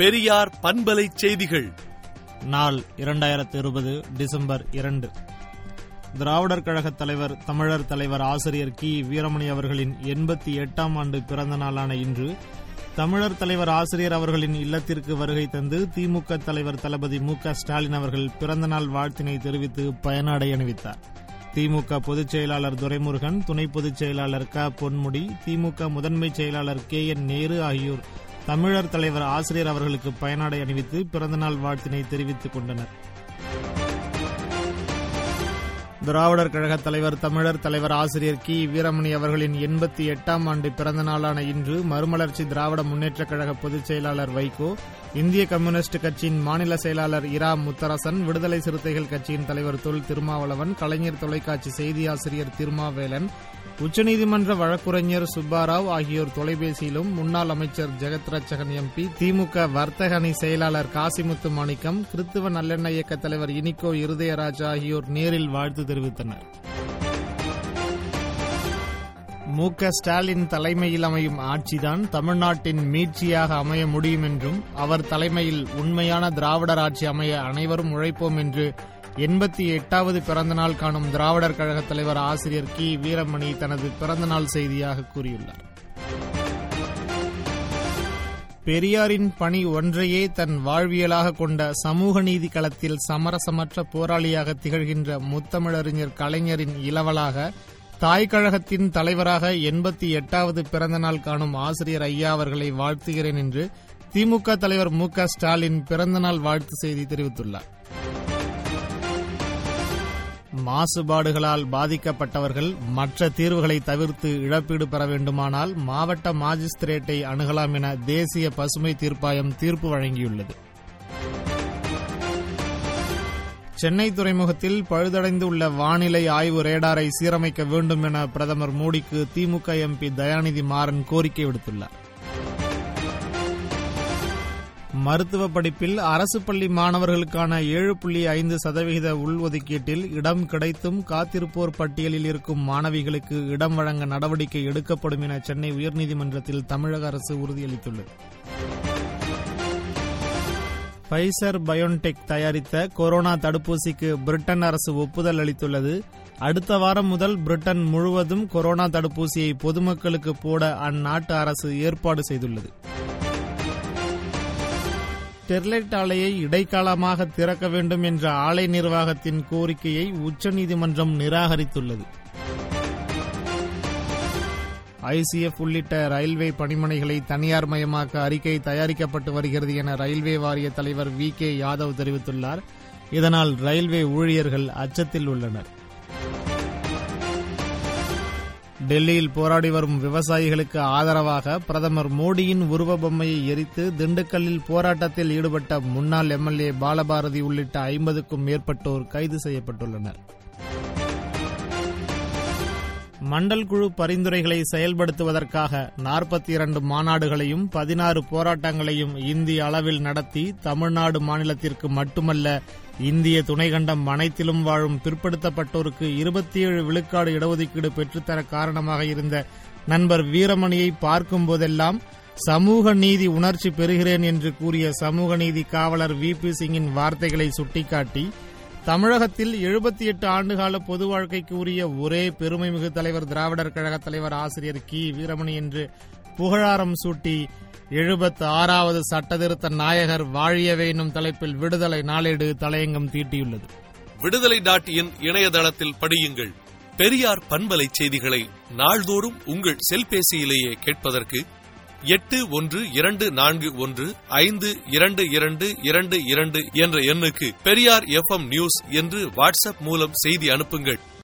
பெரியார் பண்பலை செய்திகள். நாள் இரண்டாயிரத்து இருபது டிசம்பர் இரண்டு. திராவிடர் கழகத் தலைவர் தமிழர் தலைவர் ஆசிரியர் கி. வீரமணி அவர்களின் எண்பத்தி எட்டாம் ஆண்டு பிறந்த நாளான இன்று தமிழர் தலைவர் ஆசிரியர் அவர்களின் இல்லத்திற்கு வருகை தந்து திமுக தலைவர் தளபதி மு. க. ஸ்டாலின் அவர்கள் பிறந்தநாள் வாழ்த்தினை தெரிவித்து பயனாடை அணிவித்தார். திமுக பொதுச் செயலாளர் துரைமுருகன் துணை பொதுச் செயலாளர் க. பொன்முடி திமுக முதன்மை செயலாளர் கே. என். நேரு ஆகியோர் தமிழர் தலைவர் ஆசிரியர் அவர்களுக்கு பயனாடை அணிவித்து பிறந்தநாள் வாழ்த்தினை தெரிவித்துக் கொண்டனர். திராவிடர் கழக தலைவர் தமிழர் தலைவர் ஆசிரியர் கி. வீரமணி அவர்களின் எண்பத்தி எட்டாம் ஆண்டு பிறந்த நாளான இன்று மறுமலர்ச்சி திராவிட முன்னேற்றக் கழக பொதுச் செயலாளர் வைகோ இந்திய கம்யூனிஸ்ட் கட்சியின் மாநில செயலாளர் இரா முத்தரசன் விடுதலை சிறுத்தைகள் கட்சியின் தலைவர் தொல் திருமாவளவன் கலைஞர் தொலைக்காட்சி செய்தி ஆசிரியர் திருமாவேலன் உச்சநீதிமன்ற வழக்குரைஞர் சுப்பாராவ் ஆகியோர் தொலைபேசியிலும் முன்னாள் அமைச்சர் ஜெகத் ரட்சகன் எம்பி திமுக வர்த்தக அணி செயலாளர் காசிமுத்து மாணிக்கம் கிறித்துவ நல்லெண்ண இயக்க தலைவர் இனிகோ இருதயராஜ் ஆகியோர் நேரில் வாழ்த்து தெரிவித்தனர். மு க ஸ்டாலின் தலைமையில் அமையும் ஆட்சிதான் தமிழ்நாட்டின் மீட்சியாக அமைய முடியும் என்றும் அவர் தலைமையில் உண்மையான திராவிடர் ஆட்சி அமைய அனைவரும் உழைப்போம் என்று எண்பத்தி எட்டாவது பிறந்தநாள் காணும் திராவிடர் கழக தலைவர் ஆசிரியர் கி. வீரமணி தனது பிறந்தநாள் செய்தியாக கூறியுள்ளார். பெரியாரின் பணி ஒன்றையே தன் வாழ்வியலாக கொண்ட சமூக நீதி களத்தில் சமரசமற்ற போராளியாக திகழ்கின்ற முத்தமிழறிஞர் கலைஞரின் இளவலாக தாய் கழகத்தின் தலைவராக எண்பத்தி எட்டாவது பிறந்தநாள் காணும் ஆசிரியர் ஐயா அவர்களை வாழ்த்துகிறேன் என்று திமுக தலைவர் மு க ஸ்டாலின் பிறந்தநாள் வாழ்த்து செய்தி தெரிவித்துள்ளார். மாசுபாடுகளால் பாதிக்கப்பட்டவர்கள் மற்ற தீர்வுகளை தவிர்த்து இழப்பீடு பெற வேண்டுமானால் மாவட்ட மாஜிஸ்திரேட்டை அணுகலாம் என தேசிய பசுமை தீர்ப்பாயம் தீர்ப்பு வழங்கியுள்ளது. சென்னை துறைமுகத்தில் பழுதடைந்து உள்ள வானிலை ஆய்வு ரேடாரை சீரமைக்க வேண்டும் என பிரதமர் மோடிக்கு திமுக எம்பி தயாநிதி மாறன் கோரிக்கை விடுத்துள்ளார். மருத்துவ படிப்பில் அரசு பள்ளி மாணவர்களுக்கான ஏழு புள்ளி ஐந்து சதவிகித உள்ஒதுக்கீட்டில் இடம் கிடைத்தும் காத்திருப்போர் பட்டியலில் இருக்கும் மாணவிகளுக்கு இடம் வழங்க நடவடிக்கை எடுக்கப்படும் என சென்னை உயர்நீதிமன்றத்தில் தமிழக அரசு உறுதியளித்துள்ளது. பைசர் பயோன்டெக் தயாரித்த கொரோனா தடுப்பூசிக்கு பிரிட்டன் அரசு ஒப்புதல் அளித்துள்ளது. அடுத்த வாரம் முதல் பிரிட்டன் முழுவதும் கொரோனா தடுப்பூசியை பொதுமக்களுக்கு போட அந்நாட்டு அரசு ஏற்பாடு செய்துள்ளது. ஸ்டெர்லைட் ஆலையை இடைக்காலமாக திறக்க வேண்டும் என்ற ஆலை நிர்வாகத்தின் கோரிக்கையை உச்சநீதிமன்றம் நிராகரித்துள்ளது. ஐசிஎஃப் உள்ளிட்ட ரயில்வே பணிமனைகளை தனியார் மயமாக்க அறிக்கை தயாரிக்கப்பட்டு வருகிறது என ரயில்வே வாரிய தலைவர் வி கே யாதவ் தெரிவித்துள்ளார். இதனால் ரயில்வே ஊழியர்கள் அச்சத்தில் உள்ளனர். டெல்லியில் போராடி வரும் விவசாயிகளுக்கு ஆதரவாக பிரதமர் மோடியின் உருவ பொம்மையை எரித்து திண்டுக்கல்லில் போராட்டத்தில் ஈடுபட்ட முன்னாள் எம்எல்ஏ பாலபாரதி உள்ளிட்ட ஐம்பதுக்கும் மேற்பட்டோர் கைது செய்யப்பட்டுள்ளனர். மண்டல் குழு பரிந்துரைகளை செயல்படுத்துவதற்காக நாற்பத்தி இரண்டு மாநாடுகளையும் பதினாறு போராட்டங்களையும் இந்திய அளவில் நடத்தி தமிழ்நாடு மாநிலத்திற்கு மட்டுமல்ல இந்திய துணைக்கண்டம் அனைத்திலும் வாழும் பிற்படுத்தப்பட்டோருக்கு இருபத்தி ஏழு விழுக்காடு இடஒதுக்கீடு பெற்றுத்தர காரணமாக இருந்த நண்பர் வீரமணியை பார்க்கும் போதெல்லாம் சமூக நீதி உணர்ச்சி பெறுகிறேன் என்று கூறிய சமூக நீதி காவலர் வி. பி. சிங்கின் வார்த்தைகளை சுட்டிக்காட்டி தமிழகத்தில் எழுபத்தி எட்டு ஆண்டுகால பொது வாழ்க்கைக்கு உரிய ஒரே பெருமைமிகு தலைவர் திராவிடர் கழக தலைவர் ஆசிரியர் கி. வீரமணி என்று புகழாரம் சூட்டி எழுபத்து ஆறாவது சட்டத்திருத்த நாயகர் வாழியவே என்னும் தலைப்பில் விடுதலை நாளேடு தலையங்கம் தீட்டியுள்ளது. விடுதலை டாட் இன் இணையதளத்தில் படியுங்கள். பெரியார் பண்பலை செய்திகளை நாள்தோறும் உங்கள் செல்பேசியிலேயே கேட்பதற்கு எட்டு ஒன்று இரண்டு நான்கு ஒன்று ஐந்து இரண்டு இரண்டு இரண்டு இரண்டு என்ற எண்ணுக்கு பெரியார் எஃப் நியூஸ் என்று வாட்ஸ்அப் மூலம் செய்தி அனுப்புங்கள்.